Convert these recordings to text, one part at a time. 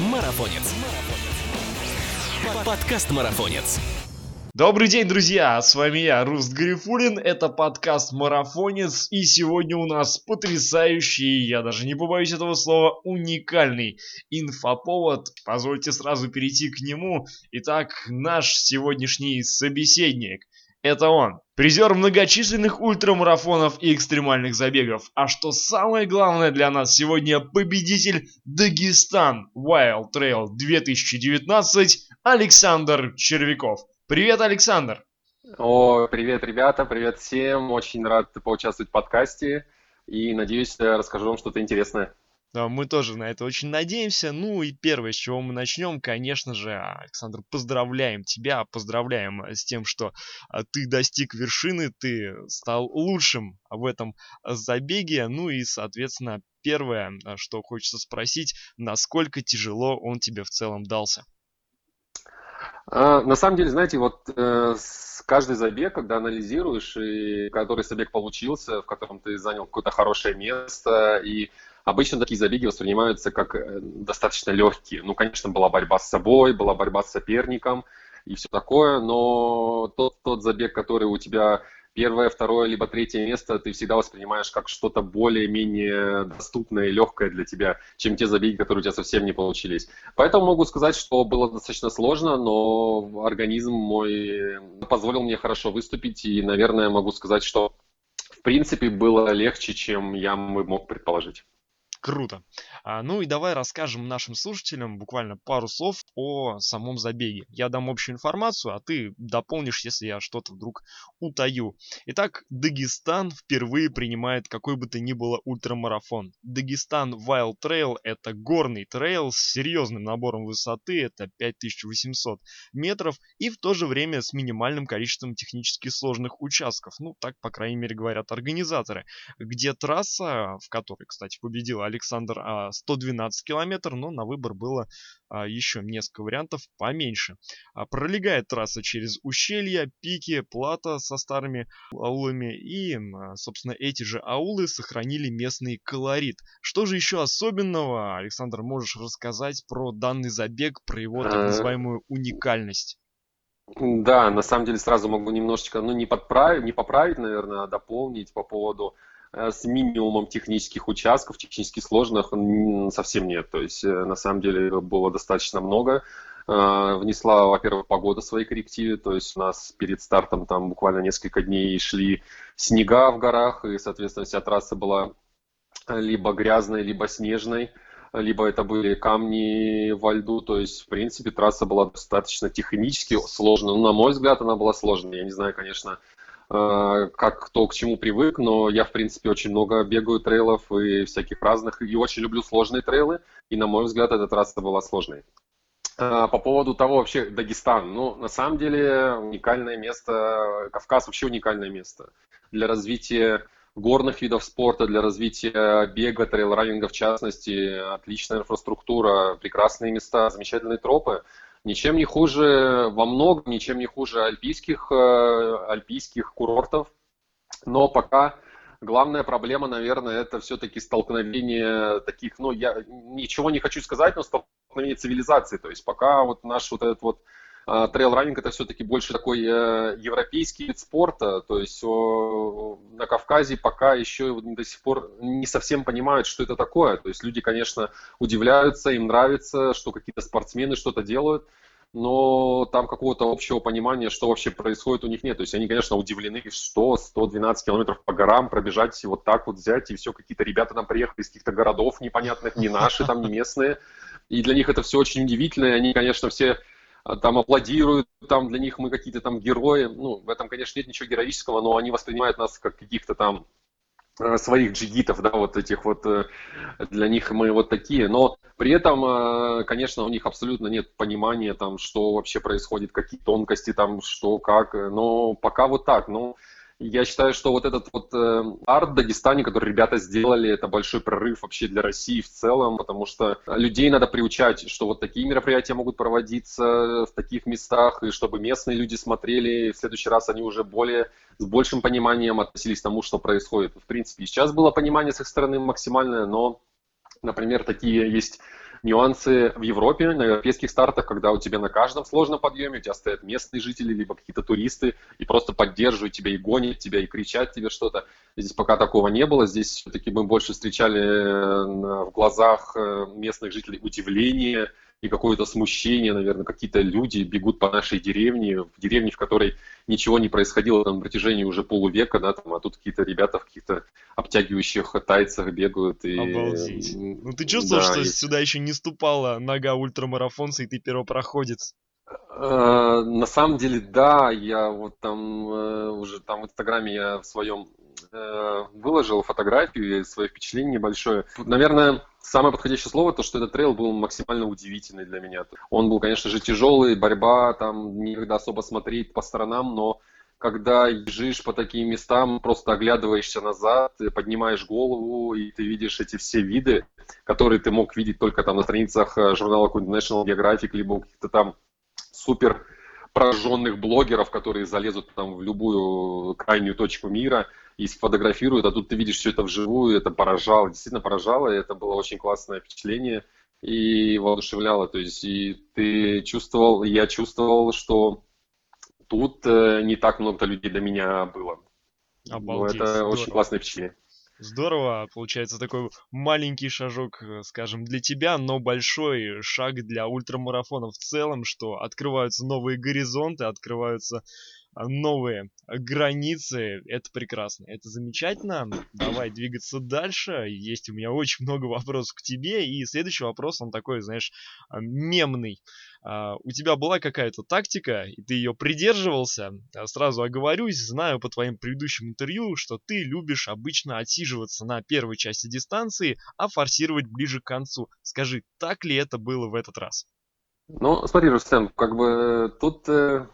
Марафонец. Подкаст Марафонец. Добрый день, друзья! С вами я, Руст Гарифулин. Это подкаст «Марафонец». И сегодня у нас потрясающий, я даже не побоюсь этого слова, уникальный инфоповод. Позвольте сразу перейти к нему. Итак, наш сегодняшний собеседник. Это он, призер многочисленных ультрамарафонов и экстремальных забегов. А что самое главное для нас сегодня, победитель Дагестан Wild Trail 2019 Александр Червяков. Привет, Александр! О, привет, ребята, привет всем. Очень рад поучаствовать в подкасте и надеюсь, расскажу вам что-то интересное. Да, мы тоже на это очень надеемся. Ну и первое, с чего мы начнем, конечно же, Александр, поздравляем тебя, поздравляем с тем, что а, ты достиг вершины, ты стал лучшим в этом забеге. Ну и, соответственно, первое, что хочется спросить, насколько тяжело он тебе в целом дался? А, на самом деле, знаете, вот э, каждый забег, когда анализируешь, и который забег получился, в котором ты занял какое-то хорошее место, и обычно такие забеги воспринимаются как э, достаточно легкие. Ну, конечно, была борьба с собой, была борьба с соперником и все такое, но тот, тот забег, который у тебя первое, второе, либо третье место ты всегда воспринимаешь как что-то более-менее доступное и легкое для тебя, чем те забеги, которые у тебя совсем не получились. Поэтому могу сказать, что было достаточно сложно, но организм мой позволил мне хорошо выступить, и, наверное, могу сказать, что в принципе было легче, чем я мог предположить. Круто. А, ну и давай расскажем нашим слушателям буквально пару слов о самом забеге. Я дам общую информацию, а ты дополнишь, если я что-то вдруг утаю. Итак, Дагестан впервые принимает какой бы то ни было ультрамарафон. Дагестан Wild Trail это горный трейл с серьезным набором высоты, это 5800 метров, и в то же время с минимальным количеством технически сложных участков. Ну, так, по крайней мере, говорят организаторы. Где трасса, в которой, кстати, победила Александр 112 а, километр, но на выбор было а, еще несколько вариантов поменьше. А, пролегает трасса через ущелья, пики, плата со старыми аулами и, собственно, эти же аулы сохранили местный колорит. Что же еще особенного, Александр, можешь рассказать про данный забег, про его так называемую уникальность? Да, на самом деле сразу могу немножечко, ну не подправить, не поправить, наверное, а дополнить по поводу Э, с минимумом технических участков, технически сложных, совсем нет. То есть, э, на самом деле, было достаточно много. Э, внесла, во-первых, погода свои коррективы, то есть у нас перед стартом там буквально несколько дней шли снега в горах, и, соответственно, вся трасса была либо грязной, либо снежной, либо это были камни во льду, то есть, в принципе, трасса была достаточно технически сложная. Ну, на мой взгляд, она была сложной. Я не знаю, конечно, Э, как кто к чему привык, но я, в принципе, очень много бегаю трейлов и всяких разных, и очень люблю сложные трейлы, и, на мой взгляд, эта трасса была сложной. Э, по поводу того вообще Дагестан, ну, на самом деле, уникальное место, Кавказ вообще уникальное место для развития горных видов спорта, для развития бега, трейл-раннинга в частности, отличная инфраструктура, прекрасные места, замечательные тропы ничем не хуже, во многом ничем не хуже альпийских, э, альпийских курортов. Но пока главная проблема, наверное, это все-таки столкновение таких, ну, я ничего не хочу сказать, но столкновение цивилизации. То есть пока вот наш вот этот вот трейл-раннинг это все-таки больше такой э, европейский вид спорта, то есть на Кавказе пока еще до сих пор не совсем понимают, что это такое. То есть люди, конечно, удивляются, им нравится, что какие-то спортсмены что-то делают, но там какого-то общего понимания, что вообще происходит, у них нет. То есть они, конечно, удивлены, что 112 километров по горам пробежать и вот так вот взять, и все, какие-то ребята там приехали из каких-то городов непонятных, не наши, там не местные. И для них это все очень удивительно, и они, конечно, все там аплодируют, там для них мы какие-то там герои. Ну, в этом, конечно, нет ничего героического, но они воспринимают нас как каких-то там э, своих джигитов, да, вот этих вот, э, для них мы вот такие, но при этом, э, конечно, у них абсолютно нет понимания там, что вообще происходит, какие тонкости там, что, как, но пока вот так, ну, я считаю, что вот этот вот э, арт в Дагестане, который ребята сделали, это большой прорыв вообще для России в целом, потому что людей надо приучать, что вот такие мероприятия могут проводиться в таких местах, и чтобы местные люди смотрели, и в следующий раз они уже более с большим пониманием относились к тому, что происходит. В принципе, сейчас было понимание с их стороны максимальное, но Например, такие есть нюансы в Европе, на европейских стартах, когда у тебя на каждом сложном подъеме у тебя стоят местные жители, либо какие-то туристы, и просто поддерживают тебя, и гонят тебя, и кричат тебе что-то. Здесь пока такого не было. Здесь все-таки мы больше встречали э, в глазах э, местных жителей удивление, и какое-то смущение, наверное, какие-то люди бегут по нашей деревне, в деревне, в которой ничего не происходило там, на протяжении уже полувека, да, там, а тут какие-то ребята в каких-то обтягивающих тайцах бегают. И... Обалдеть. Ну ты чувствовал, да, что и... сюда еще не ступала нога ультрамарафонца, и ты первопроходец? Uh, на самом деле, да, я вот там uh, уже там в Инстаграме я в своем выложил фотографию и свое впечатление небольшое. Наверное, Самое подходящее слово, то, что этот трейл был максимально удивительный для меня. Он был, конечно же, тяжелый, борьба, там никогда особо смотреть по сторонам, но когда езжишь по таким местам, просто оглядываешься назад, ты поднимаешь голову, и ты видишь эти все виды, которые ты мог видеть только там на страницах э, журнала National Geographic, либо у каких-то там супер прожженных блогеров, которые залезут там в любую крайнюю точку мира и сфотографируют, а тут ты видишь все это вживую, это поражало, действительно поражало, и это было очень классное впечатление и воодушевляло, то есть и ты чувствовал, я чувствовал, что тут э, не так много людей до меня было. Обалдеть, Но это здорово. очень классное впечатление. Здорово, получается такой маленький шажок, э, скажем, для тебя, но большой шаг для ультрамарафона в целом, что открываются новые горизонты, открываются новые границы. Это прекрасно, это замечательно. Давай двигаться дальше. Есть у меня очень много вопросов к тебе. И следующий вопрос, он такой, знаешь, а, мемный. А, у тебя была какая-то тактика, и ты ее придерживался. Сразу оговорюсь, знаю по твоим предыдущим интервью, что ты любишь обычно отсиживаться на первой части дистанции, а форсировать ближе к концу. Скажи, так ли это было в этот раз? Ну, смотри, Рустем, как бы тут э,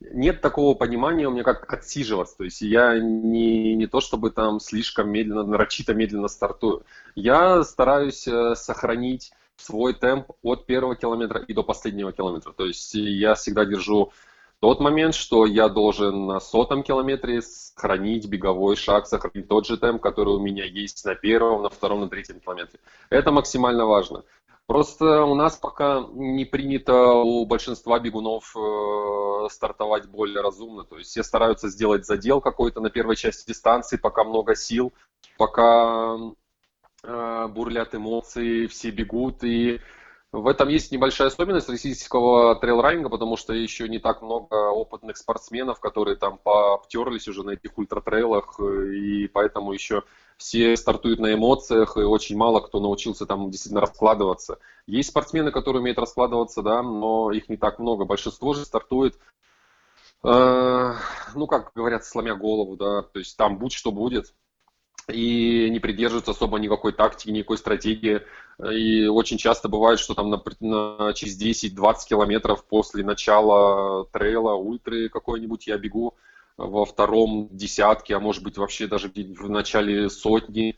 нет такого понимания у меня, как отсиживаться. То есть я не, не то, чтобы там слишком медленно, нарочито медленно стартую. Я стараюсь э, сохранить свой темп от первого километра и до последнего километра. То есть я всегда держу тот момент, что я должен на сотом километре сохранить беговой шаг, сохранить тот же темп, который у меня есть на первом, на втором, на третьем километре. Это максимально важно. Просто у нас пока не принято у большинства бегунов э, стартовать более разумно. То есть все стараются сделать задел какой-то на первой части дистанции, пока много сил, пока э, бурлят эмоции, все бегут. И в этом есть небольшая особенность российского трейл-райнинга, потому что еще не так много опытных спортсменов, которые там пообтерлись уже на этих ультратрейлах, э, и поэтому еще все стартуют на эмоциях, и очень мало кто научился там действительно раскладываться. Есть спортсмены, которые умеют раскладываться, да, но их не так много. Большинство же стартует, э, ну, как говорят, сломя голову, да, то есть там будь что будет, и не придерживаются особо никакой тактики, никакой стратегии. И очень часто бывает, что там на, на, через 10-20 километров после начала трейла, ультры какой-нибудь я бегу, во втором десятке, а может быть вообще даже в начале сотни.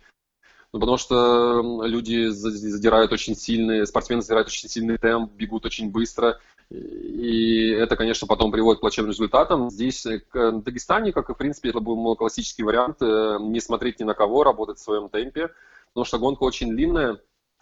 Ну, потому что люди задирают очень сильный, спортсмены задирают очень сильный темп, бегут очень быстро. И это, конечно, потом приводит к плачевным результатам. Здесь, э, в Дагестане, как и, в принципе, это был классический вариант, э, не смотреть ни на кого, работать в своем темпе, потому что гонка очень длинная,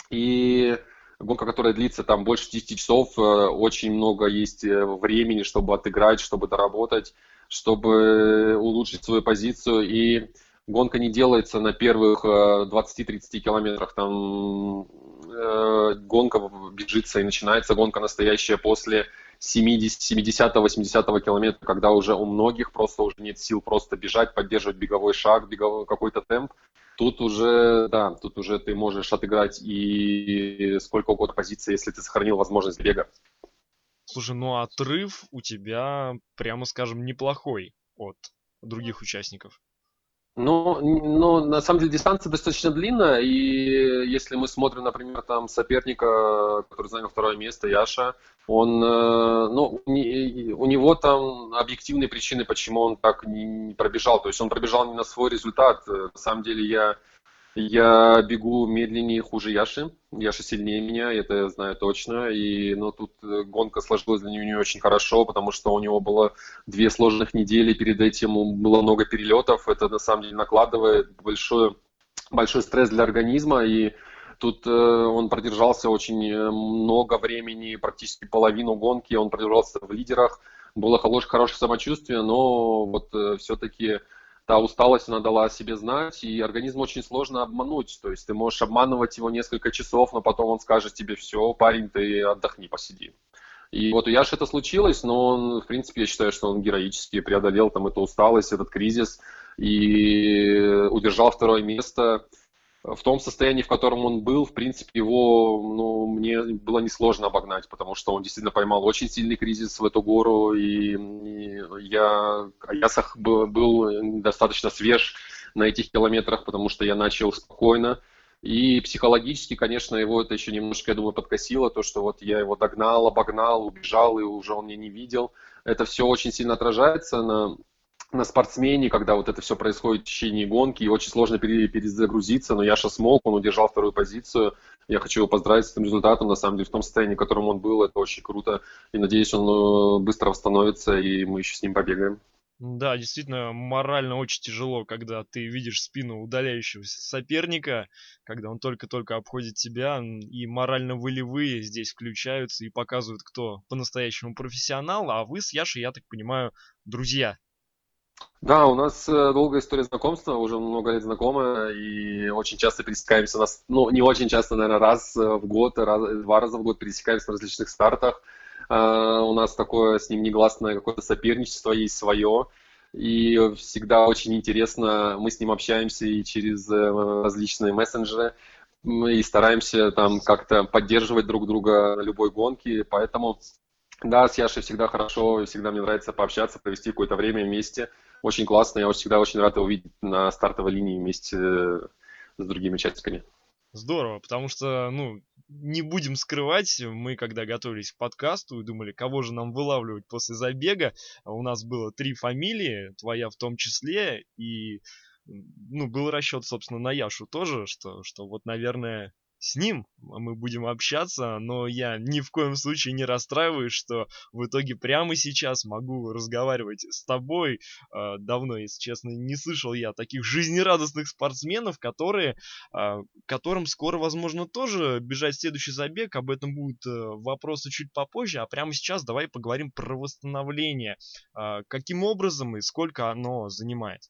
и гонка, которая длится там больше 10 часов, э, очень много есть времени, чтобы отыграть, чтобы доработать чтобы улучшить свою позицию. И гонка не делается на первых 20-30 э, километрах. Там э, гонка бежится и начинается гонка настоящая после 70-80 километра, когда уже у многих просто уже нет сил просто бежать, поддерживать беговой шаг, беговой какой-то темп. Тут уже, да, тут уже ты можешь отыграть и сколько угодно позиций, если ты сохранил возможность бега. Слушай, ну отрыв у тебя, прямо скажем, неплохой от других участников. Ну, ну, на самом деле дистанция достаточно длинная, и если мы смотрим, например, там соперника, который занял второе место, Яша, он, э, ну, у него там объективные причины, почему он так не пробежал. То есть он пробежал не на свой результат. На самом деле я я бегу медленнее, хуже Яши. Яша сильнее меня, это я знаю точно. И, но ну, тут э, гонка сложилась для него не очень хорошо, потому что у него было две сложных недели, перед этим было много перелетов. Это на самом деле накладывает большой, большой стресс для организма. И Тут э, он продержался очень э, много времени, практически половину гонки он продержался в лидерах. Было хорошее, хорошее самочувствие, но вот э, все-таки та усталость, она дала о себе знать, и организм очень сложно обмануть. То есть ты можешь обманывать его несколько часов, но потом он скажет тебе, все, парень, ты отдохни, посиди. И вот у Яши это случилось, но он, в принципе, я считаю, что он героически преодолел там эту усталость, этот кризис и удержал второе место в том состоянии, в котором он был, в принципе, его, ну, мне было несложно обогнать, потому что он действительно поймал очень сильный кризис в эту гору, и, и я, был, был достаточно свеж на этих километрах, потому что я начал спокойно, и психологически, конечно, его это еще немножко, я думаю, подкосило, то, что вот я его догнал, обогнал, убежал, и уже он меня не видел. Это все очень сильно отражается на на спортсмене, когда вот это все происходит в течение гонки, и очень сложно перезагрузиться, но Яша смог, он удержал вторую позицию. Я хочу его поздравить с этим результатом, на самом деле, в том состоянии, в котором он был, это очень круто, и надеюсь, он э, быстро восстановится, и мы еще с ним побегаем. Да, действительно, морально очень тяжело, когда ты видишь спину удаляющегося соперника, когда он только-только обходит тебя, и морально-волевые здесь включаются и показывают, кто по-настоящему профессионал, а вы с Яшей, я так понимаю, друзья. Да, у нас э, долгая история знакомства, уже много лет знакомы, и очень часто пересекаемся, нас, ну, не очень часто, наверное, раз в год, раз, два раза в год пересекаемся на различных стартах. У нас такое с ним негласное какое-то соперничество есть свое, и всегда очень интересно, мы с ним общаемся и через различные мессенджеры, и стараемся там как-то поддерживать друг друга на любой гонке, поэтому да, с Яшей всегда хорошо, всегда мне нравится пообщаться, провести какое-то время вместе. Очень классно, я всегда очень рад его видеть на стартовой линии вместе э, с другими участниками. Здорово, потому что, ну, не будем скрывать, мы когда готовились к подкасту и думали, кого же нам вылавливать после забега, у нас было три фамилии, твоя в том числе, и ну, был расчет, собственно, на Яшу тоже, что, что вот, наверное, с ним мы будем общаться, но я ни в коем случае не расстраиваюсь, что в итоге прямо сейчас могу разговаривать с тобой. А, давно, если честно, не слышал я таких жизнерадостных спортсменов, которые, а, которым скоро, возможно, тоже бежать следующий забег. Об этом будут э, вопросы чуть попозже, а прямо сейчас давай поговорим про восстановление. А, каким образом и сколько оно занимает?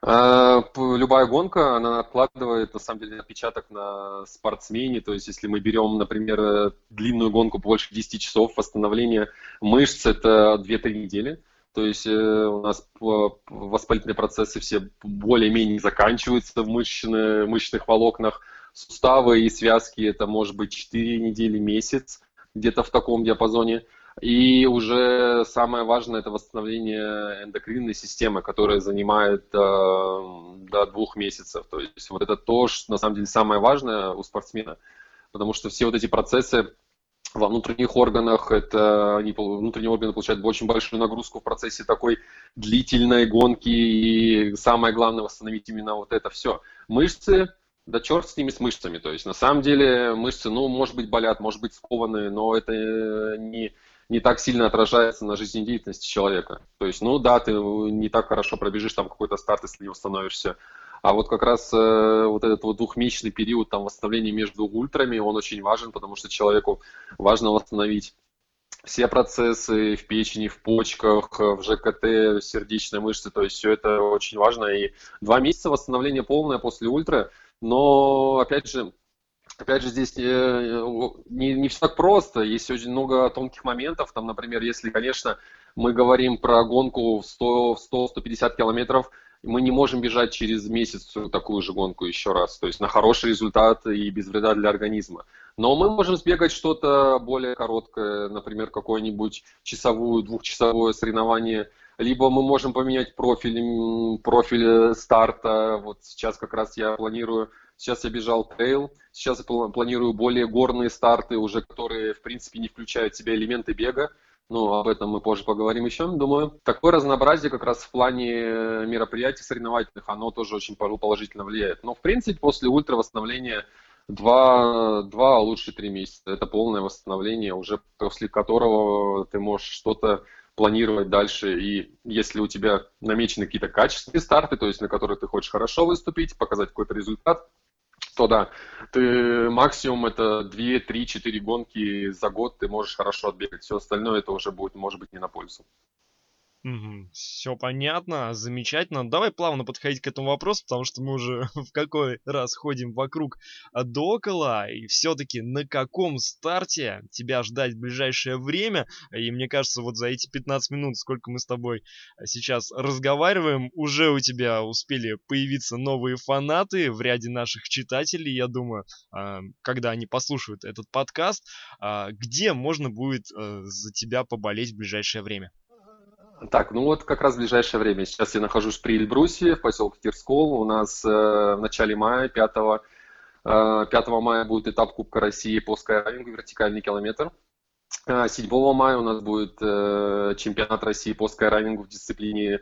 А, любая гонка, она откладывает, на самом деле, отпечаток на спортсмене. То есть, если мы берем, например, длинную гонку больше 10 часов, восстановление мышц – это 2-3 недели. То есть э, у нас воспалительные процессы все более-менее заканчиваются в мышечных, мышечных волокнах. Суставы и связки – это может быть 4 недели, месяц, где-то в таком диапазоне. И уже самое важное это восстановление эндокринной системы, которая занимает э, до двух месяцев. То есть вот это то, что на самом деле самое важное у спортсмена, потому что все вот эти процессы во внутренних органах, это они, внутренние органы получают очень большую нагрузку в процессе такой длительной гонки, и самое главное восстановить именно вот это все. Мышцы, да черт с ними, с мышцами. То есть на самом деле мышцы, ну, может быть, болят, может быть, скованы, но это не, не так сильно отражается на жизнедеятельности человека. То есть, ну да, ты не так хорошо пробежишь там какой-то старт, если не восстановишься. А вот как раз э, вот этот вот двухмесячный период там восстановления между ультрами, он очень важен, потому что человеку важно восстановить все процессы в печени, в почках, в ЖКТ, сердечной мышцы, то есть все это очень важно. И два месяца восстановления полное после ультра, но опять же, Опять же, здесь э, не, не все так просто, есть очень много тонких моментов. Там, например, если, конечно, мы говорим про гонку в 100-150 километров, мы не можем бежать через месяц такую же гонку еще раз, то есть на хороший результат и без вреда для организма. Но мы можем сбегать что-то более короткое, например, какое-нибудь часовую, двухчасовое соревнование, либо мы можем поменять профиль, профиль старта. Вот сейчас как раз я планирую Сейчас я бежал трейл, сейчас я планирую более горные старты, уже которые, в принципе, не включают в себя элементы бега. Ну, об этом мы позже поговорим еще, думаю. Такое разнообразие как раз в плане мероприятий соревновательных, оно тоже очень положительно влияет. Но, в принципе, после ультра восстановления два, два а лучше три месяца. Это полное восстановление, уже после которого ты можешь что-то планировать дальше. И если у тебя намечены какие-то качественные старты, то есть на которые ты хочешь хорошо выступить, показать какой-то результат, то да, ты максимум это 2, 3, 4 гонки за год ты можешь хорошо отбегать. Все остальное это уже будет, может быть, не на пользу. Угу. Все понятно, замечательно. Давай плавно подходить к этому вопросу, потому что мы уже в какой раз ходим вокруг а, да около. И все-таки на каком старте тебя ждать в ближайшее время? И мне кажется, вот за эти 15 минут, сколько мы с тобой а, сейчас разговариваем, уже у тебя успели появиться новые фанаты в ряде наших читателей, я думаю, а, когда они послушают этот подкаст. Где можно будет за тебя поболеть в ближайшее время? Так, ну вот как раз в ближайшее время. Сейчас я нахожусь Приэльбрусье, в поселке Тирскол. У нас э, в начале мая, 5, э, 5 мая будет этап Кубка России по скайраннингу, вертикальный километр. 7 э, мая у нас будет э, чемпионат России по скайраннингу в дисциплине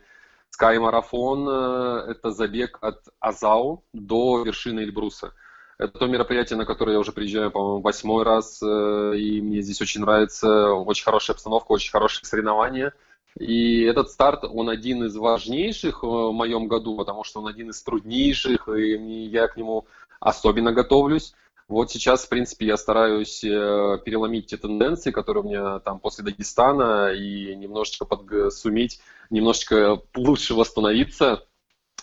скай-марафон. Э, это забег от Азау до вершины Эльбруса. Это то мероприятие, на которое я уже приезжаю, по-моему, восьмой раз, э, и мне здесь очень нравится. Очень хорошая обстановка, очень хорошие соревнования – и этот старт, он один из важнейших э, в моем году, потому что он один из труднейших, и я к нему особенно готовлюсь. Вот сейчас, в принципе, я стараюсь э, переломить те тенденции, которые у меня там после Дагестана, и немножечко под, суметь, немножечко лучше восстановиться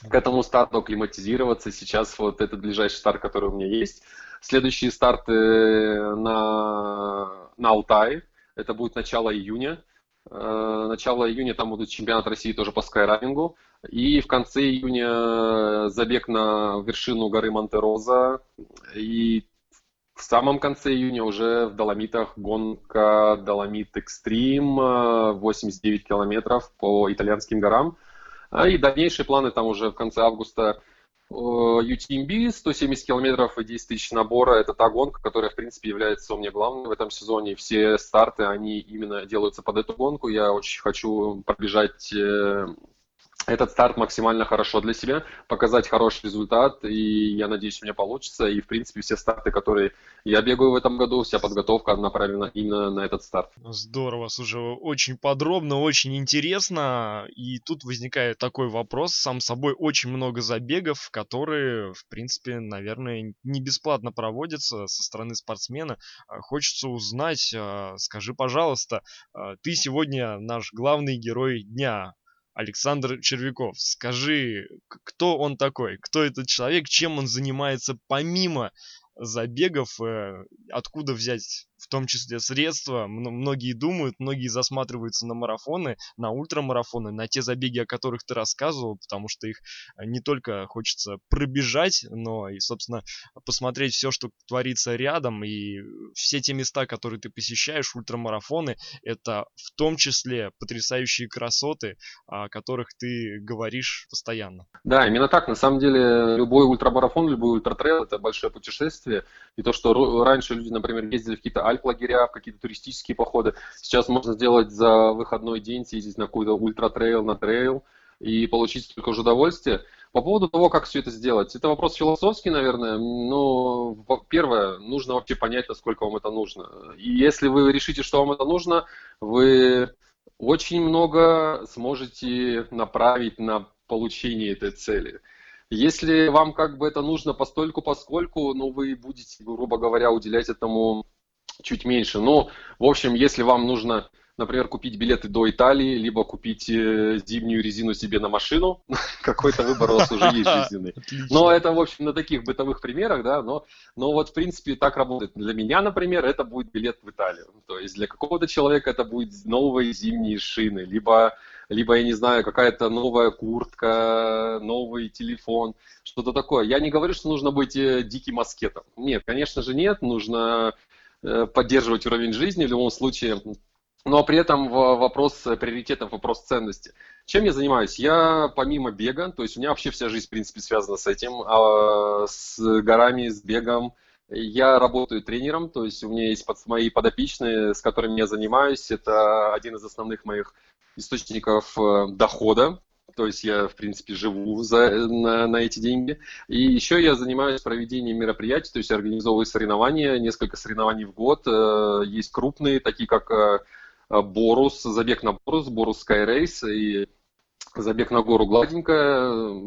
к этому старту, акклиматизироваться. Сейчас вот этот ближайший старт, который у меня есть. Следующие старты на, на Алтае, это будет начало июня. Э, начало июня там будет чемпионат России тоже по скайрайвингу. И в конце июня забег на вершину горы Монтероза. И в самом конце июня уже в Доломитах гонка Доломит Экстрим 89 километров по итальянским горам. А и дальнейшие планы там уже в конце августа UTMB 170 километров и 10 тысяч набора – это та гонка, которая, в принципе, является у меня главной в этом сезоне. Все старты, они именно делаются под эту гонку. Я очень хочу пробежать э, этот старт максимально хорошо для себя, показать хороший результат, и я надеюсь, у меня получится. И, в принципе, все старты, которые я бегаю в этом году, вся подготовка направлена именно на этот старт. Здорово, слушай, очень подробно, очень интересно. И тут возникает такой вопрос, сам собой, очень много забегов, которые, в принципе, наверное, не бесплатно проводятся со стороны спортсмена. А, хочется узнать, а, скажи, пожалуйста, а, ты сегодня наш главный герой дня Александр Червяков. Скажи, кто он такой? Кто этот человек? Чем он занимается помимо забегов? Э, откуда взять в том числе средства. Многие думают, многие засматриваются на марафоны, на ультрамарафоны, на те забеги, о которых ты рассказывал, потому что их э, не только хочется пробежать, но и, собственно, посмотреть все, что творится рядом, и все те места, которые ты посещаешь, ультрамарафоны, это в том числе потрясающие красоты, о которых ты говоришь постоянно. Да, именно так. На самом деле, любой ультрамарафон, любой ультратрейл – это большое путешествие. И то, что раньше люди, например, ездили в какие-то альп-лагеря, в какие-то туристические походы. Сейчас можно сделать за выходной день, съездить на какой-то ультра-трейл, на трейл и получить столько же удовольствия. По поводу того, как все это сделать, это вопрос философский, наверное. Но первое, нужно вообще понять, насколько вам это нужно. И если вы решите, что вам это нужно, вы очень много сможете направить на получение этой цели. Если вам как бы это нужно постольку поскольку, ну вы будете, грубо говоря, уделять этому чуть меньше. Но, в общем, если вам нужно, например, купить билеты до Италии, либо купить э, зимнюю резину себе на машину, какой-то выбор у вас уже есть жизненный. Но это, в общем, на таких бытовых примерах, да, но, но вот, в принципе, так работает. Для меня, например, это будет билет в Италию. То есть для какого-то человека это будет новые зимние шины, либо либо, я не знаю, какая-то новая куртка, новый телефон, что-то такое. Я не говорю, что нужно быть э, диким аскетом. Нет, конечно же нет, нужно поддерживать уровень жизни в любом случае. Но при этом вопрос приоритетов, вопрос ценности. Чем я занимаюсь? Я помимо бега, то есть у меня вообще вся жизнь, в принципе, связана с этим, а с горами, с бегом. Я работаю тренером, то есть у меня есть мои подопечные, с которыми я занимаюсь. Это один из основных моих источников э, дохода то есть я, в принципе, живу за, на, на эти деньги. И еще я занимаюсь проведением мероприятий, то есть организовываю соревнования, несколько соревнований в год. Э, есть крупные, такие как э, Борус, забег на Борус, Борус Sky Race, и Забег на гору гладенько,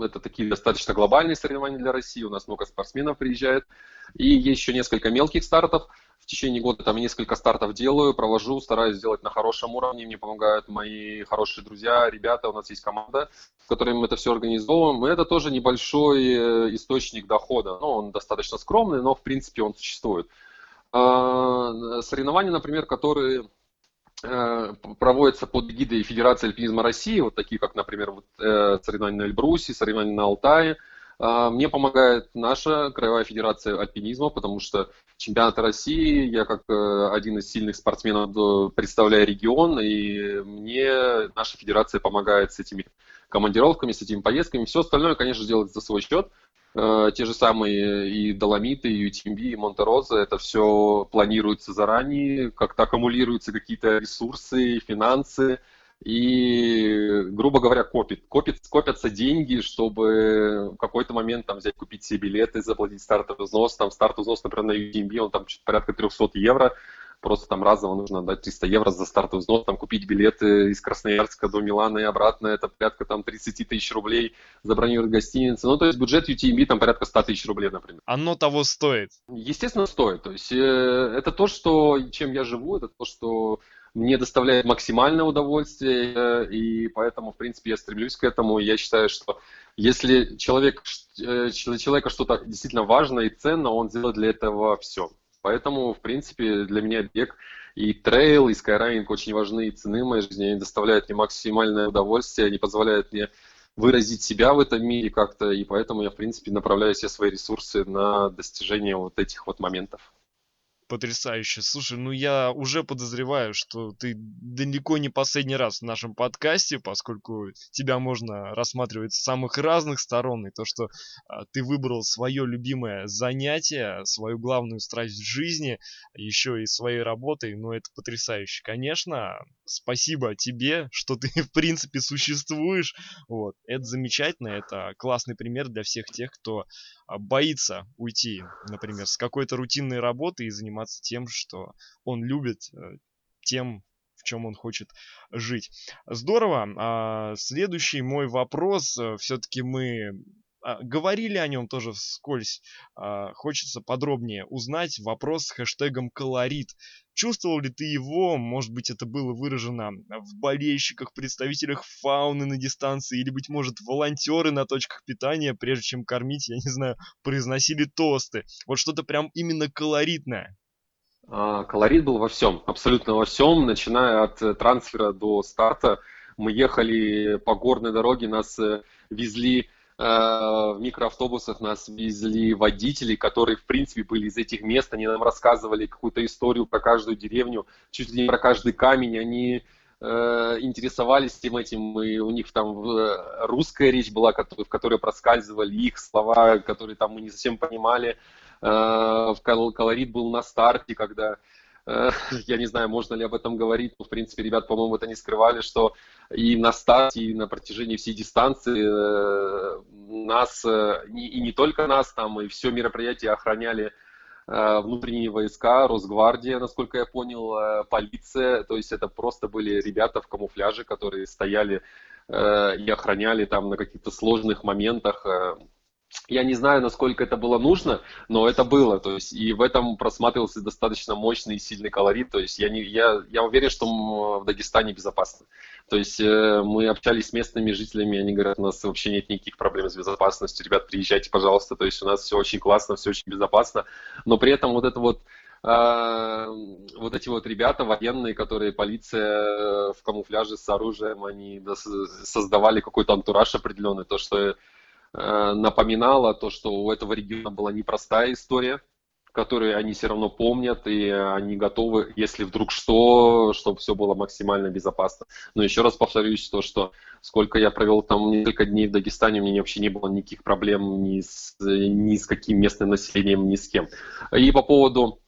это такие достаточно глобальные соревнования для России, у нас много спортсменов приезжает. И есть еще несколько мелких стартов. В течение года там несколько стартов делаю, провожу, стараюсь сделать на хорошем уровне. Мне помогают мои хорошие друзья, ребята, у нас есть команда, с которыми мы это все организовываем. И это тоже небольшой э, источник дохода. Ну, он достаточно скромный, но в принципе он существует. А, соревнования, например, которые проводятся под эгидой Федерации альпинизма России, вот такие как, например, вот, э, соревнования на Эльбрусе, соревнования на Алтае. Э, мне помогает наша Краевая Федерация альпинизма, потому что чемпионат России, я как э, один из сильных спортсменов э, представляю регион, и мне наша федерация помогает с этими командировками, с этими поездками. Все остальное, конечно, делается за свой счет. Э, те же самые и Доломиты, и UTMB, и Монтероза, это все планируется заранее, как-то аккумулируются какие-то ресурсы, финансы, и, грубо говоря, копит, копит, копятся деньги, чтобы в какой-то момент там взять, купить себе билеты, заплатить стартовый взнос, там стартовый взнос, например, на UTMB, он там порядка 300 евро, просто там разово нужно дать 300 евро за стартовый взнос, там купить билеты из Красноярска до Милана и обратно, это порядка там 30 тысяч рублей, забронировать гостиницы. Ну, то есть бюджет UTMB там порядка 100 тысяч рублей, например. Оно того стоит? Естественно, стоит. То есть э, это то, что, чем я живу, это то, что мне доставляет максимальное удовольствие, э, и поэтому, в принципе, я стремлюсь к этому. Я считаю, что если человек, э, для человека что-то действительно важно и ценно, он сделает для этого все. Поэтому, в принципе, для меня бег и трейл, и скайрайнинг очень важны и цены в моей жизни. Они доставляют мне максимальное удовольствие, они позволяют мне выразить себя в этом мире как-то, и поэтому я, в принципе, направляю все свои ресурсы на достижение вот этих вот моментов. Потрясающе. Слушай, ну я уже подозреваю, что ты далеко не последний раз в нашем подкасте, поскольку тебя можно рассматривать с самых разных сторон. И то, что а, ты выбрал свое любимое занятие, свою главную страсть в жизни, еще и своей работой, ну это потрясающе. Конечно, спасибо тебе, что ты в принципе существуешь. Вот. Это замечательно, это классный пример для всех тех, кто а, боится уйти, например, с какой-то рутинной работы и заниматься тем, что он любит, э, тем, в чем он хочет жить. Здорово. А, следующий мой вопрос. Э, Все-таки мы а, говорили о нем тоже вскользь. А, хочется подробнее узнать вопрос с хэштегом колорит. Чувствовал ли ты его? Может быть, это было выражено в болельщиках, представителях фауны на дистанции, или, быть может, волонтеры на точках питания, прежде чем кормить, я не знаю, произносили тосты. Вот что-то прям именно колоритное. А, колорит был во всем, абсолютно во всем, начиная от э, трансфера до старта. Мы ехали по горной дороге, нас э, везли Э, в микроавтобусах нас везли водители, которые, в принципе, были из этих мест, они нам рассказывали какую-то историю про каждую деревню, чуть ли не про каждый камень, они э, интересовались всем этим, и у них там русская речь была, в которой проскальзывали их слова, которые там мы не совсем понимали. Колорит был на старте, когда Э, я не знаю, можно ли об этом говорить, но, в принципе, ребят, по-моему, это не скрывали, что и на старте, и на протяжении всей дистанции э, нас, э, и не только нас, там, и все мероприятие охраняли внутренние войска, Росгвардия, насколько я понял, полиция, то есть это просто были ребята в камуфляже, которые стояли и охраняли там на каких-то сложных моментах я не знаю, насколько это было нужно, но это было. То есть, и в этом просматривался достаточно мощный и сильный колорит. То есть, я, не, я, я уверен, что в Дагестане безопасно. То есть, э, мы общались с местными жителями, они говорят, у нас вообще нет никаких проблем с безопасностью. Ребят, приезжайте, пожалуйста. То есть, у нас все очень классно, все очень безопасно. Но при этом вот это вот а, вот эти вот ребята военные, которые полиция в камуфляже с оружием, они создавали какой-то антураж определенный, то, что Э, напоминало то, что у этого региона была непростая история, которую они все равно помнят, и они готовы, если вдруг что, чтобы все было максимально безопасно. Но еще раз повторюсь, то, что сколько я провел там несколько дней в Дагестане, у меня вообще не было никаких проблем ни с, ни с каким местным населением, ни с кем. И по поводу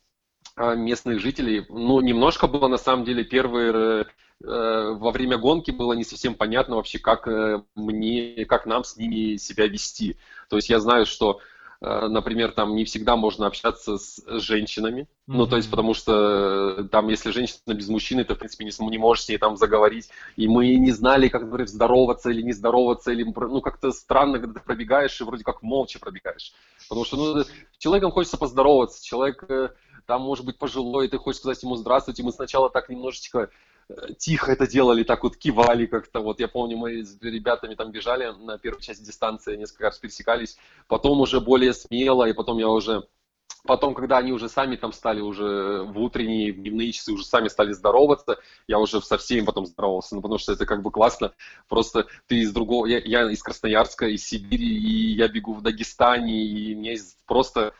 а, местных жителей, ну, немножко было на самом деле первые во время гонки было не совсем понятно вообще, как э, мне, как нам с ними себя вести. То есть я знаю, что Э, например, там не всегда можно общаться с женщинами, mm-hmm. ну, то есть, потому что э, там, если женщина без мужчины, ты, в принципе, не, не можешь с ней там заговорить, и мы не знали, как, например, здороваться или не здороваться, или, ну, как-то странно, когда ты пробегаешь и вроде как молча пробегаешь, потому что, ну, человеком хочется поздороваться, человек э, там, может быть, пожилой, и ты хочешь сказать ему здравствуйте, мы сначала так немножечко тихо это делали, так вот кивали как-то. Вот я помню, мы с ребятами там бежали на первой части дистанции, несколько раз пересекались. Потом уже более смело, и потом я уже Потом, когда они уже сами там стали уже в утренние, в дневные часы уже сами стали здороваться, я уже со всеми потом здоровался, ну, потому что это как бы классно. Просто ты из другого, я, я из Красноярска, из Сибири, и я бегу в Дагестане, и мне просто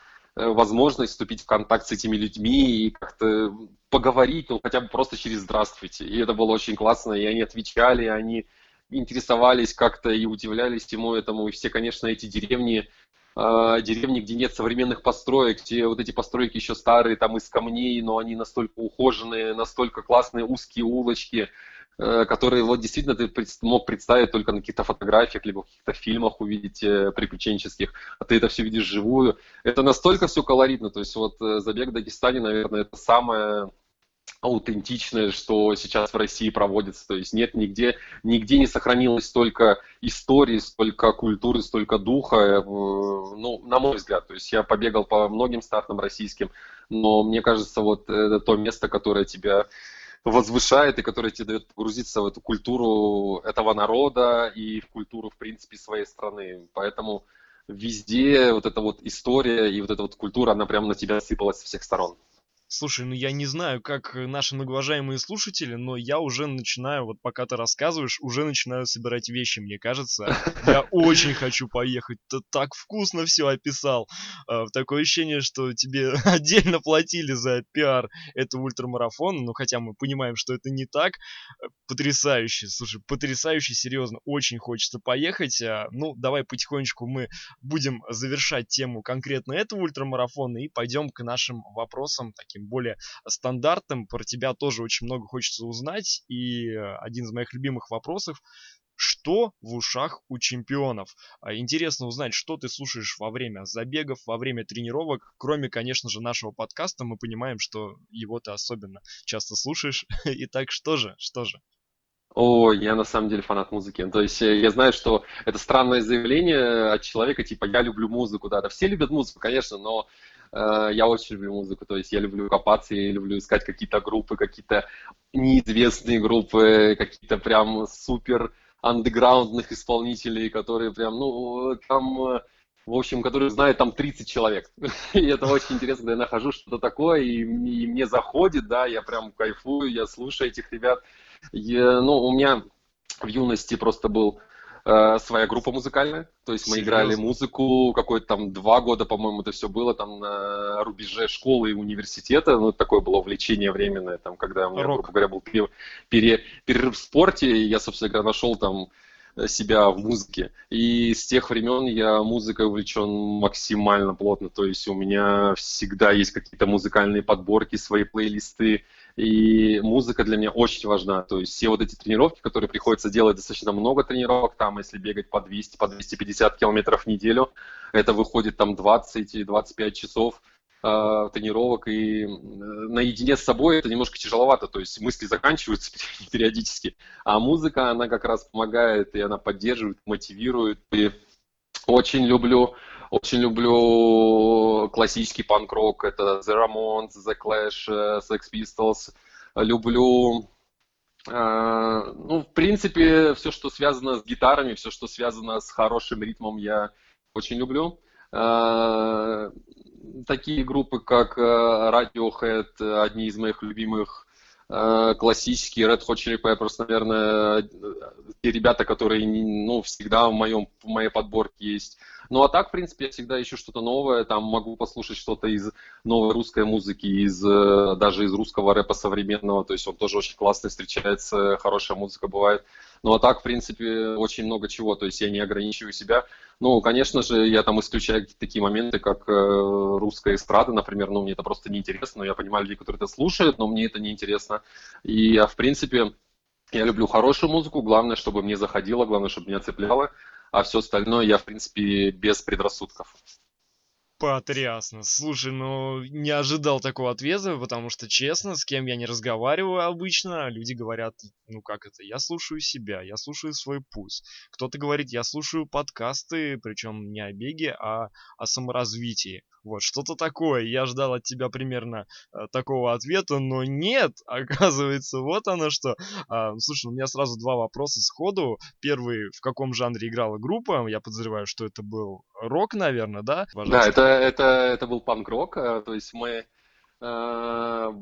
возможность вступить в контакт с этими людьми и как-то поговорить, ну, хотя бы просто через «здравствуйте». И это было очень классно, и они отвечали, они интересовались как-то и удивлялись всему этому. И все, конечно, эти деревни, э, деревни, где нет современных построек, где вот эти постройки еще старые, там из камней, но они настолько ухоженные, настолько классные узкие улочки, Э, которые вот действительно ты мог представить только на каких-то фотографиях, либо в каких-то фильмах увидеть э, приключенческих, а ты это все видишь живую. Это настолько все колоритно, то есть вот э, забег в Дагестане, наверное, это самое аутентичное, что сейчас в России проводится. То есть нет нигде, нигде не сохранилось столько истории, столько культуры, столько духа. Ну, на мой взгляд. То есть я побегал по многим стартам российским, но мне кажется, вот это то место, которое тебя возвышает и который тебе дает погрузиться в эту культуру этого народа и в культуру, в принципе, своей страны. Поэтому везде вот эта вот история и вот эта вот культура, она прямо на тебя сыпалась со всех сторон. Слушай, ну я не знаю, как наши многоуважаемые слушатели, но я уже начинаю, вот пока ты рассказываешь, уже начинаю собирать вещи, мне кажется. Я очень хочу поехать. Ты так вкусно все описал. А, такое ощущение, что тебе отдельно платили за пиар этого ультрамарафона, ну хотя мы понимаем, что это не так. Потрясающе, слушай, потрясающе, серьезно, очень хочется поехать. А, ну, давай потихонечку мы будем завершать тему конкретно этого ультрамарафона и пойдем к нашим вопросам таким таким более стандартным. Про тебя тоже очень много хочется узнать. И э, один из моих любимых вопросов что в ушах у чемпионов. А, интересно узнать, что ты слушаешь во время забегов, во время тренировок. Кроме, конечно же, нашего подкаста, мы понимаем, что его ты особенно часто слушаешь. Итак, что же, что же? О, я на самом деле фанат музыки. То есть э, я знаю, что это странное заявление от человека, типа, я люблю музыку, да, да, все любят музыку, конечно, но Э, я очень люблю музыку, то есть я люблю копаться, я люблю искать какие-то группы, какие-то неизвестные группы, какие-то прям супер андеграундных исполнителей, которые прям, ну, там, э, в общем, которые знают там 30 человек. И это очень интересно, когда я нахожу что-то такое, и, и мне заходит, да, я прям кайфую, я слушаю этих ребят. Я, ну, у меня в юности просто был Э, своя группа музыкальная. То есть мы Серьезно? играли музыку какой-то там два года, по-моему, это все было там на рубеже школы и университета. Ну, такое было увлечение временное, там, когда у меня, Рок. грубо говоря, был пере, перерыв в спорте, и я, собственно говоря, нашел там себя в музыке. И с тех времен я музыкой увлечен максимально плотно. То есть у меня всегда есть какие-то музыкальные подборки, свои плейлисты. И музыка для меня очень важна. То есть все вот эти тренировки, которые приходится делать достаточно много тренировок, там если бегать по 200, по 250 километров в неделю, это выходит там 20-25 часов э, тренировок, и наедине с собой это немножко тяжеловато, то есть мысли заканчиваются периодически, а музыка, она как раз помогает, и она поддерживает, мотивирует, и очень люблю очень люблю классический панк-рок, это The Ramones, The Clash, э, Sex Pistols. Люблю, э, ну, в принципе, все, что связано с гитарами, все, что связано с хорошим ритмом, я очень люблю. Э, такие группы, как Radiohead, одни из моих любимых классические Red Hot Chili Peppers, наверное, те ребята, которые ну, всегда в, моем, в моей подборке есть. Ну а так, в принципе, я всегда ищу что-то новое, там могу послушать что-то из новой русской музыки, из, э, даже из русского рэпа современного, то есть он тоже очень классно встречается, хорошая музыка бывает. Ну а так, в принципе, очень много чего, то есть я не ограничиваю себя. Ну, конечно же, я там исключаю такие моменты, как э, русская эстрада, например, ну мне это просто неинтересно, я понимаю людей, которые это слушают, но мне это неинтересно. И, а, в принципе, я люблю хорошую музыку, главное, чтобы мне заходило, главное, чтобы меня цепляло а все остальное я, в принципе, без предрассудков. Потрясно. Слушай, ну не ожидал такого ответа, потому что, честно, с кем я не разговариваю обычно, люди говорят, ну как это, я слушаю себя, я слушаю свой пульс. Кто-то говорит, я слушаю подкасты, причем не о беге, а о саморазвитии. Вот, что-то такое. Я ждал от тебя примерно э, такого ответа, но нет, оказывается, вот оно что. А, слушай, у меня сразу два вопроса сходу. Первый, в каком жанре играла группа? Я подозреваю, что это был рок, наверное, да? Пожалуйста. Да, это, это, это был панк-рок, э, то есть мы... Э,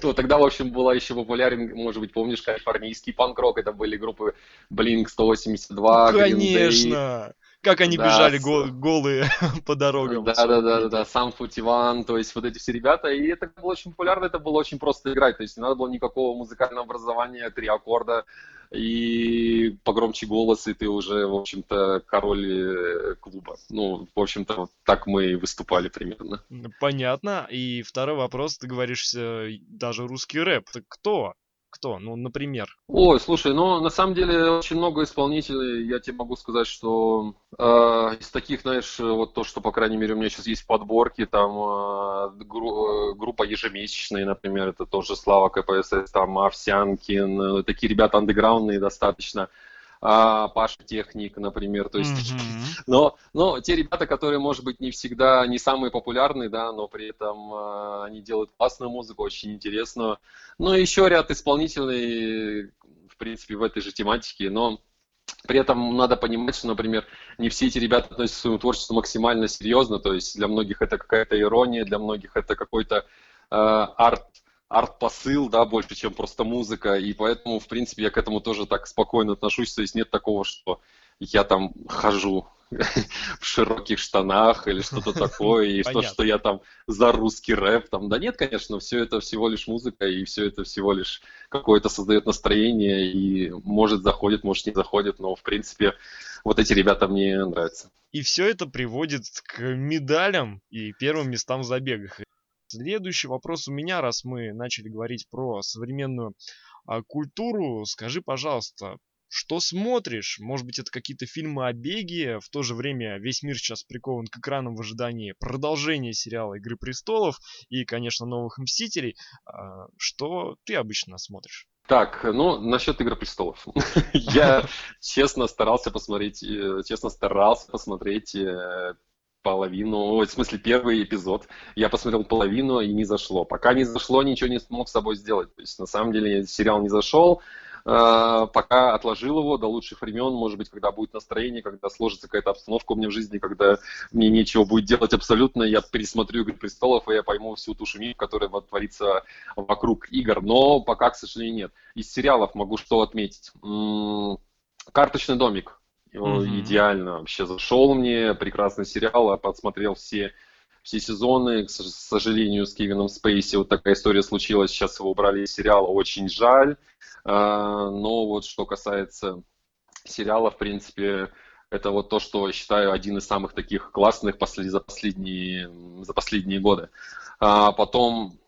то тогда, в общем, была еще популярен, может быть, помнишь, калифорнийский панк-рок, это были группы Blink-182, Конечно! Как они да, бежали гол- голые по дорогам. Да, да, да, да, да, сам Футиван, то есть вот эти все ребята, и это было очень популярно, это было очень просто играть, то есть не надо было никакого музыкального образования, три аккорда, и погромче голос, и ты уже, в общем-то, король э, клуба. Ну, в общем-то, вот так мы и выступали примерно. Понятно. И второй вопрос, ты говоришь, даже русский рэп. Так кто? Кто? Ну, например. Ой, слушай, ну, на самом деле, очень много исполнителей. Я тебе могу сказать, что э, из таких, знаешь, вот то, что, по крайней мере, у меня сейчас есть подборки, там, э, гру- группа ежемесячная, например, это тоже Слава КПСС, там, Овсянкин, э, такие ребята андеграундные достаточно а, Паша Техник, например, то есть, mm-hmm. но, но те ребята, которые, может быть, не всегда, не самые популярные, да, но при этом а, они делают классную музыку, очень интересную, ну и еще ряд исполнителей, в принципе, в этой же тематике, но при этом надо понимать, что, например, не все эти ребята относятся к своему творчеству максимально серьезно, то есть для многих это какая-то ирония, для многих это какой-то э, арт арт-посыл, да, больше, чем просто музыка, и поэтому, в принципе, я к этому тоже так спокойно отношусь, то есть нет такого, что я там хожу в широких штанах или что-то такое, и то, что я там за русский рэп, там, да нет, конечно, все это всего лишь музыка, и все это всего лишь какое-то создает настроение, и может заходит, может не заходит, но, в принципе, вот эти ребята мне нравятся. И все это приводит к медалям и первым местам в забегах. Следующий вопрос у меня, раз мы начали говорить про современную а, культуру. Скажи, пожалуйста, что смотришь? Может быть, это какие-то фильмы о беге? В то же время весь мир сейчас прикован к экранам в ожидании продолжения сериала «Игры престолов» и, конечно, новых «Мстителей». А, что ты обычно смотришь? Так, ну, насчет «Игры престолов». Я честно старался посмотреть, э, честно старался посмотреть половину, в смысле первый эпизод. Я посмотрел половину и не зашло. Пока не зашло, ничего не смог с собой сделать. То есть на самом деле сериал не зашел. Э, пока отложил его до лучших времен, может быть, когда будет настроение, когда сложится какая-то обстановка у меня в жизни, когда мне нечего будет делать абсолютно, я пересмотрю «Игры престолов», и я пойму всю ту шумиху, которая вот творится вокруг игр. Но пока, к сожалению, нет. Из сериалов могу что отметить. «Карточный домик» Mm-hmm. Идеально вообще зашел мне, прекрасный сериал, я подсмотрел все, все сезоны. К сожалению, с Кевином Спейси вот такая история случилась, сейчас его убрали из сериала, очень жаль. А, но вот что касается сериала, в принципе, это вот то, что считаю один из самых таких классных за последние, за последние годы. А потом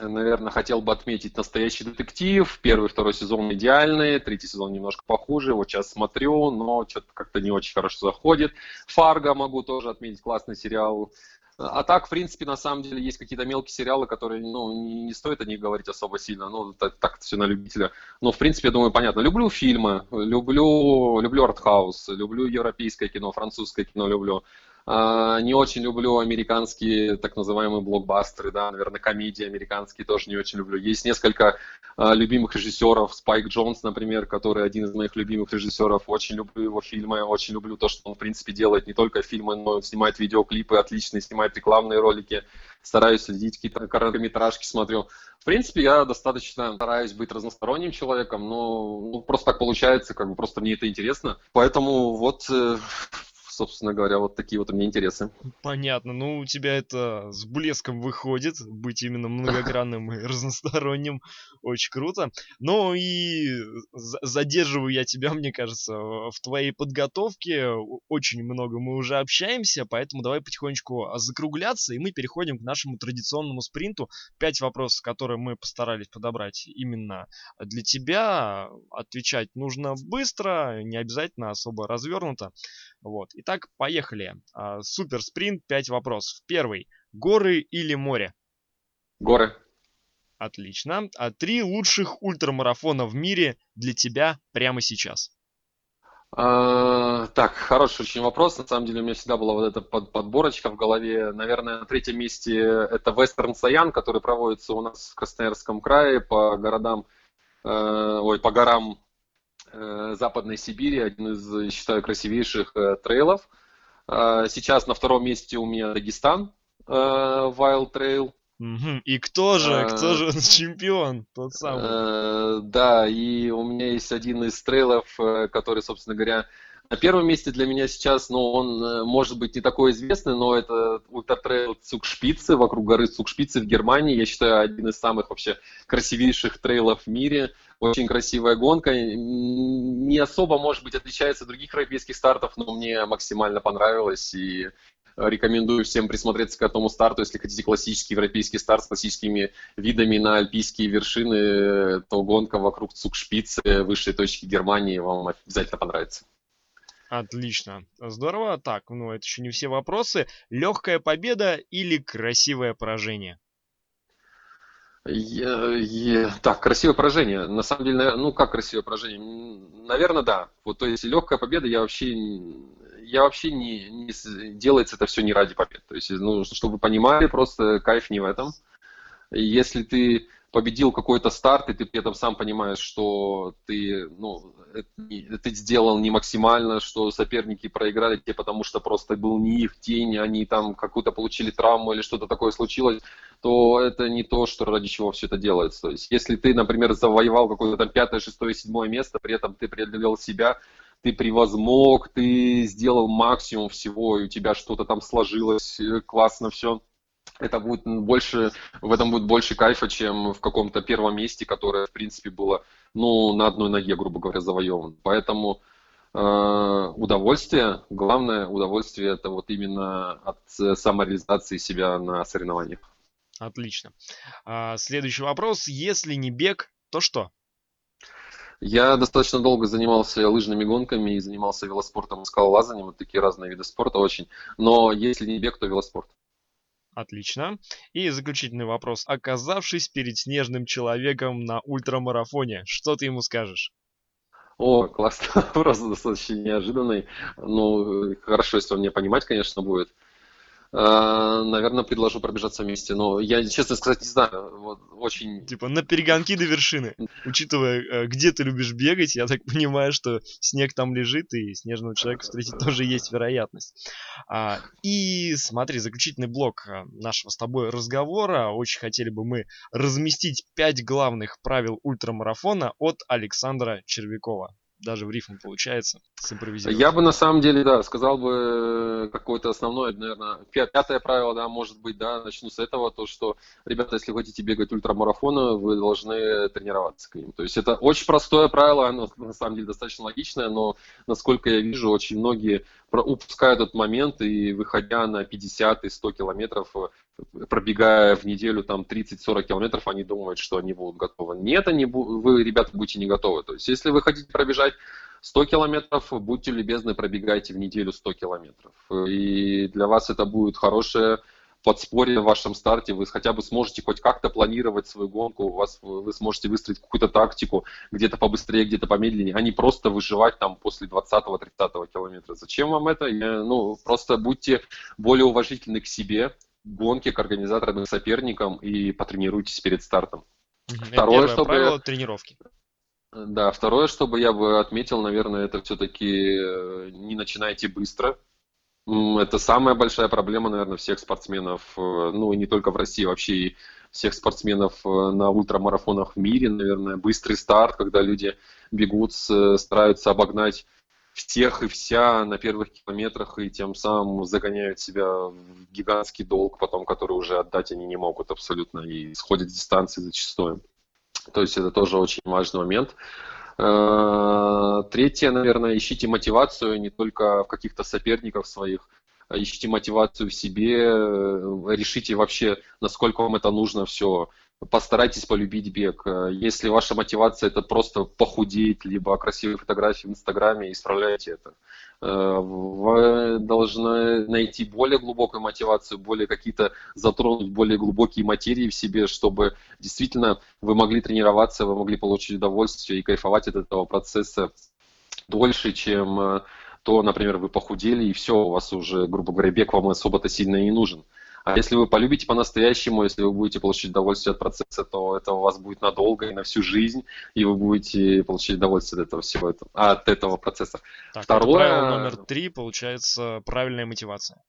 наверное, хотел бы отметить «Настоящий детектив». Первый, второй сезон идеальные, третий сезон немножко похуже. Вот сейчас смотрю, но что-то как-то не очень хорошо заходит. «Фарго» могу тоже отметить, классный сериал. А так, в принципе, на самом деле, есть какие-то мелкие сериалы, которые, ну, не, не стоит о них говорить особо сильно, ну, так, так все на любителя. Но, в принципе, я думаю, понятно. Люблю фильмы, люблю, люблю артхаус, люблю европейское кино, французское кино люблю. А, не очень люблю американские так называемые блокбастеры, да, наверное, комедии американские тоже не очень люблю. Есть несколько а, любимых режиссеров, Спайк Джонс, например, который один из моих любимых режиссеров. Очень люблю его фильмы, очень люблю то, что он, в принципе, делает не только фильмы, но и снимает видеоклипы отличные, снимает рекламные ролики. Стараюсь следить, какие-то короткометражки смотрю. В принципе, я достаточно стараюсь быть разносторонним человеком, но ну, просто так получается, как бы просто мне это интересно. Поэтому вот э, собственно говоря, вот такие вот у меня интересы. Понятно. Ну, у тебя это с блеском выходит, быть именно многогранным и разносторонним. Очень круто. Ну и задерживаю я тебя, мне кажется, в твоей подготовке. Очень много мы уже общаемся, поэтому давай потихонечку закругляться, и мы переходим к нашему традиционному спринту. Пять вопросов, которые мы постарались подобрать именно для тебя. Отвечать нужно быстро, не обязательно особо развернуто. Вот. Итак, поехали. А, супер спринт, 5 вопросов. Первый. Горы или море? Горы. Отлично. А три лучших ультрамарафона в мире для тебя прямо сейчас? А, так, хороший очень вопрос. На самом деле у меня всегда была вот эта под, подборочка в голове. Наверное, на третьем месте это Western Саян, который проводится у нас в Красноярском крае по городам, э, ой, по горам Западной Сибири. Один из, считаю, красивейших э, трейлов. Э, сейчас на втором месте у меня Дагестан, э, Wild Trail. Угу. И кто же, кто же чемпион, тот самый? Да, и у меня есть один из трейлов, э, который, собственно говоря, на первом месте для меня сейчас, но он э, может быть не такой известный, но это ультратрейл Цукшпицы вокруг горы Цукшпицы в Германии. Я считаю, один из самых вообще красивейших трейлов в мире. Очень красивая гонка. Не особо, может быть, отличается от других европейских стартов, но мне максимально понравилось. И Рекомендую всем присмотреться к этому старту. Если хотите классический европейский старт с классическими видами на альпийские вершины, то гонка вокруг Цукшпицы, высшей точки Германии, вам обязательно понравится. Отлично. Здорово. Так, ну это еще не все вопросы. Легкая победа или красивое поражение? Я, я, так, красивое поражение. На самом деле, ну как красивое поражение? Наверное, да. Вот, то есть легкая победа я вообще я вообще не, не делается это все не ради побед. То есть, ну, чтобы вы понимали, просто кайф не в этом. Если ты победил какой-то старт, и ты при этом сам понимаешь, что ты, ну, ты сделал не максимально, что соперники проиграли тебе, потому что просто был не их день, они там какую-то получили травму или что-то такое случилось, то это не то, что ради чего все это делается. То есть, если ты, например, завоевал какое-то там пятое, шестое, седьмое место, при этом ты преодолел себя, ты превозмог, ты сделал максимум всего, и у тебя что-то там сложилось, э, классно все. Это будет больше, в этом будет больше кайфа, чем в каком-то первом месте, которое, в принципе, было, ну, на одной ноге, грубо говоря, завоеван. Поэтому э, удовольствие, главное удовольствие, это вот именно от э, самореализации себя на соревнованиях. Отлично. А, следующий вопрос. Если не бег, то что? Я достаточно долго занимался лыжными гонками и занимался велоспортом скалолазанием. Вот такие разные виды спорта очень. Но если не бег, то велоспорт. Отлично. И заключительный вопрос. Оказавшись перед снежным человеком на ультрамарафоне, что ты ему скажешь? О, классный вопрос, достаточно неожиданный. Ну, хорошо, если он меня понимать, конечно, будет. Э, наверное, предложу пробежаться вместе. Но я, честно сказать, не знаю. Вот, очень... Типа на перегонки до вершины. Учитывая, э, где ты любишь бегать, я так понимаю, что снег там лежит, и снежного человека встретить тоже есть вероятность. А, и смотри, заключительный блок э, нашего с тобой разговора. Очень хотели бы мы разместить пять главных правил ультрамарафона от Александра Червякова даже в рифму получается симпровизировать. Я бы на самом деле, да, сказал бы э, какое-то основное, наверное, пятое правило, да, может быть, да, начну с этого, то, что, ребята, если хотите бегать ультрамарафоны, вы должны тренироваться к ним. То есть это очень простое правило, оно на самом деле достаточно логичное, но, насколько я вижу, очень многие упускают этот момент и, выходя на 50 и 100 километров, пробегая в неделю там 30-40 километров, они думают, что они будут готовы. Нет, они, вы, ребята, будете не готовы. То есть, если вы хотите пробежать 100 километров, будьте любезны, пробегайте в неделю 100 километров. И для вас это будет хорошее подспорье в вашем старте, вы хотя бы сможете хоть как-то планировать свою гонку, у вас, вы сможете выстроить какую-то тактику, где-то побыстрее, где-то помедленнее, а не просто выживать там после 20-30 километра. Зачем вам это? Ну, просто будьте более уважительны к себе, гонке, к организаторам и соперникам и потренируйтесь перед стартом. Второе, чтобы... правило тренировки. Да, второе, чтобы я бы отметил, наверное, это все-таки э, не начинайте быстро. Это самая большая проблема, наверное, всех спортсменов, э, ну и не только в России, вообще и всех спортсменов э, на ультрамарафонах в мире, наверное, быстрый старт, когда люди бегут, стараются обогнать всех и вся на первых километрах и тем самым загоняют себя в гигантский долг, потом который уже отдать они не могут абсолютно и сходят дистанции зачастую. То есть это тоже очень важный момент. Э, третье, наверное, ищите мотивацию не только в каких-то соперниках своих, а ищите мотивацию в себе, э, решите вообще, насколько вам это нужно все. постарайтесь полюбить бег. Если ваша мотивация это просто похудеть, либо красивые фотографии в Инстаграме, исправляйте это. Э, вы должны найти более глубокую мотивацию, более какие-то затронуть более глубокие материи в себе, чтобы действительно вы могли тренироваться, вы могли получить удовольствие и кайфовать от этого процесса дольше, чем э, то, например, вы похудели и все, у вас уже, грубо говоря, бег вам особо-то сильно не нужен. А если вы полюбите по-настоящему, если вы будете получить удовольствие от процесса, то это у вас будет надолго и на всю жизнь, и вы будете получить удовольствие от этого всего, этого, от этого процесса. Так, Второе... правило номер три, получается, правильная мотивация.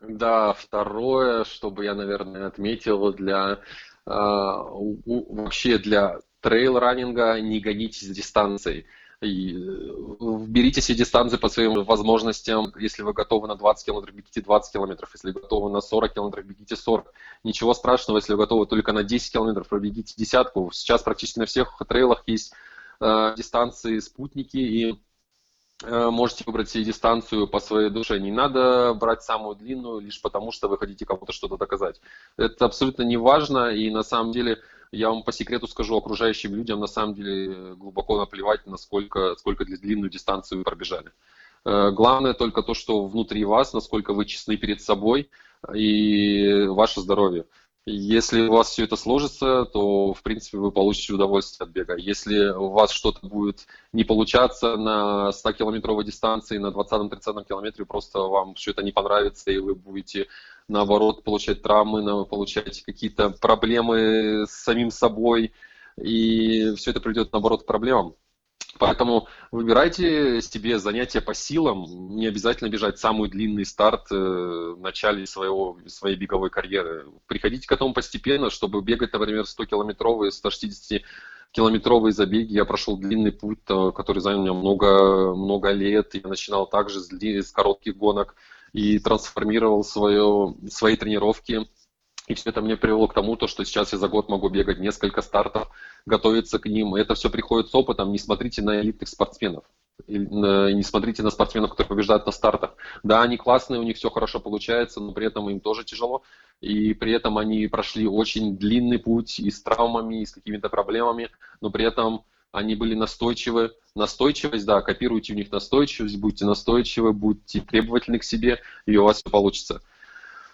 Да, второе, чтобы я, наверное, отметил для э, вообще для трейл-раннинга, не гонитесь дистанцией. И э, берите все дистанции по своим возможностям. Если вы готовы на 20 километров, бегите 20 километров. Если готовы на 40 километров, бегите 40. Ничего страшного, если вы готовы только на 10 километров, пробегите десятку. Сейчас практически на всех трейлах есть э, дистанции спутники, и э, можете выбрать себе дистанцию по своей душе. Не надо брать самую длинную лишь потому, что вы хотите кому-то что-то доказать. Это абсолютно не важно, и на самом деле я вам по секрету скажу, окружающим людям на самом деле глубоко наплевать, насколько сколько длинную дистанцию вы пробежали. Э, главное только то, что внутри вас, насколько вы честны перед собой и ваше здоровье. Если у вас все это сложится, то, в принципе, вы получите удовольствие от бега. Если у вас что-то будет не получаться на 100-километровой дистанции, на 20-30 километре, просто вам все это не понравится, и вы будете, наоборот, получать травмы, получать какие-то проблемы с самим собой, и все это приведет, наоборот, к проблемам. Поэтому выбирайте себе занятия по силам, не обязательно бежать самый длинный старт э, в начале своего, своей беговой карьеры. Приходите к этому постепенно, чтобы бегать, например, 100-километровые, 160-километровые забеги. Я прошел длинный путь, э, который занял меня много, много лет. Я начинал также с, с коротких гонок и трансформировал свое, свои тренировки и все это мне привело к тому, то, что сейчас я за год могу бегать несколько стартов, готовиться к ним. И это все приходит с опытом. Не смотрите на элитных спортсменов. Не смотрите на спортсменов, которые побеждают на стартах. Да, они классные, у них все хорошо получается, но при этом им тоже тяжело. И при этом они прошли очень длинный путь и с травмами, и с какими-то проблемами, но при этом они были настойчивы. Настойчивость, да, копируйте у них настойчивость, будьте настойчивы, будьте требовательны к себе, и у вас все получится.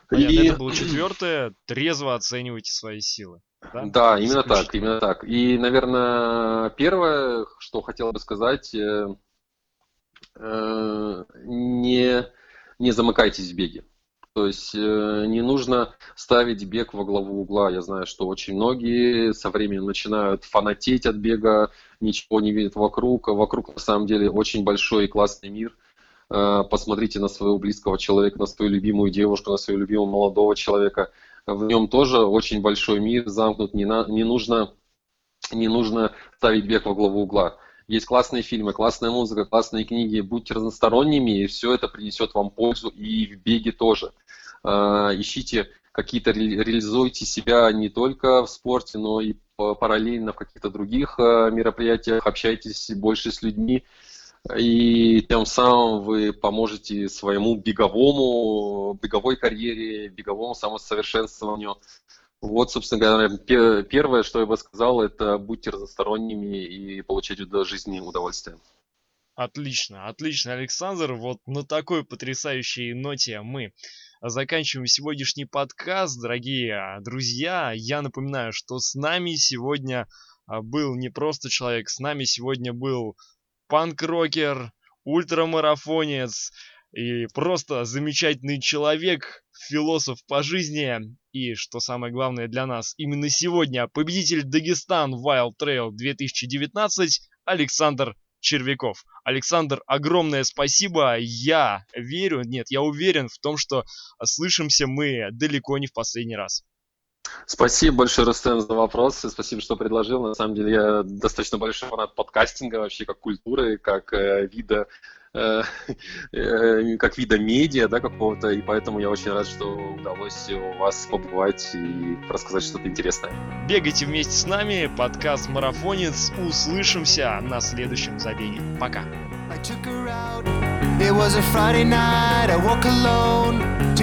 Понятно, и... это было четвертое. Трезво оценивайте свои силы. Да, да именно так, именно так. И, наверное, первое, что хотел бы сказать, э, э, не, не замыкайтесь в беге. То есть э, не нужно ставить бег во главу угла. Я знаю, что очень многие со временем начинают фанатеть от бега, ничего не видят вокруг. Вокруг на самом деле очень большой и классный мир – посмотрите на своего близкого человека, на свою любимую девушку, на своего любимого молодого человека. В нем тоже очень большой мир замкнут, не, на, не, нужно, не нужно ставить бег во главу угла. Есть классные фильмы, классная музыка, классные книги. Будьте разносторонними, и все это принесет вам пользу и в беге тоже. Э, ищите какие-то, реализуйте себя не только в спорте, но и параллельно в каких-то других э, мероприятиях, общайтесь больше с людьми, и тем самым вы поможете своему беговому, беговой карьере, беговому самосовершенствованию. Вот, собственно говоря, первое, что я бы сказал, это будьте разносторонними и получайте от жизни удовольствие. Отлично, отлично, Александр. Вот на такой потрясающей ноте мы заканчиваем сегодняшний подкаст, дорогие друзья. Я напоминаю, что с нами сегодня а, был не просто человек, с нами сегодня был панк-рокер, ультрамарафонец и просто замечательный человек, философ по жизни. И, что самое главное для нас, именно сегодня победитель Дагестан Wild Trail 2019 Александр Червяков. Александр, огромное спасибо. Я верю, нет, я уверен в том, что слышимся мы далеко не в последний раз. Спасибо большое, Рустем, за вопрос. Спасибо, что предложил. На самом деле, я достаточно большой фанат подкастинга вообще, как культуры, как э, вида э, э, как вида медиа, да, какого-то, и поэтому я очень рад, что удалось у вас побывать и рассказать что-то интересное. Бегайте вместе с нами, подкаст «Марафонец». Услышимся на следующем забеге. Пока. It was a Friday night, I woke alone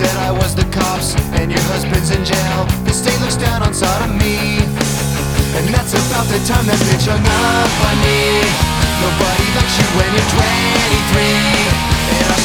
said I was the cops and your husband's in jail. The state looks down on sodomy. And that's about the time that bitch hung up on me. Nobody likes you when you're 23. And I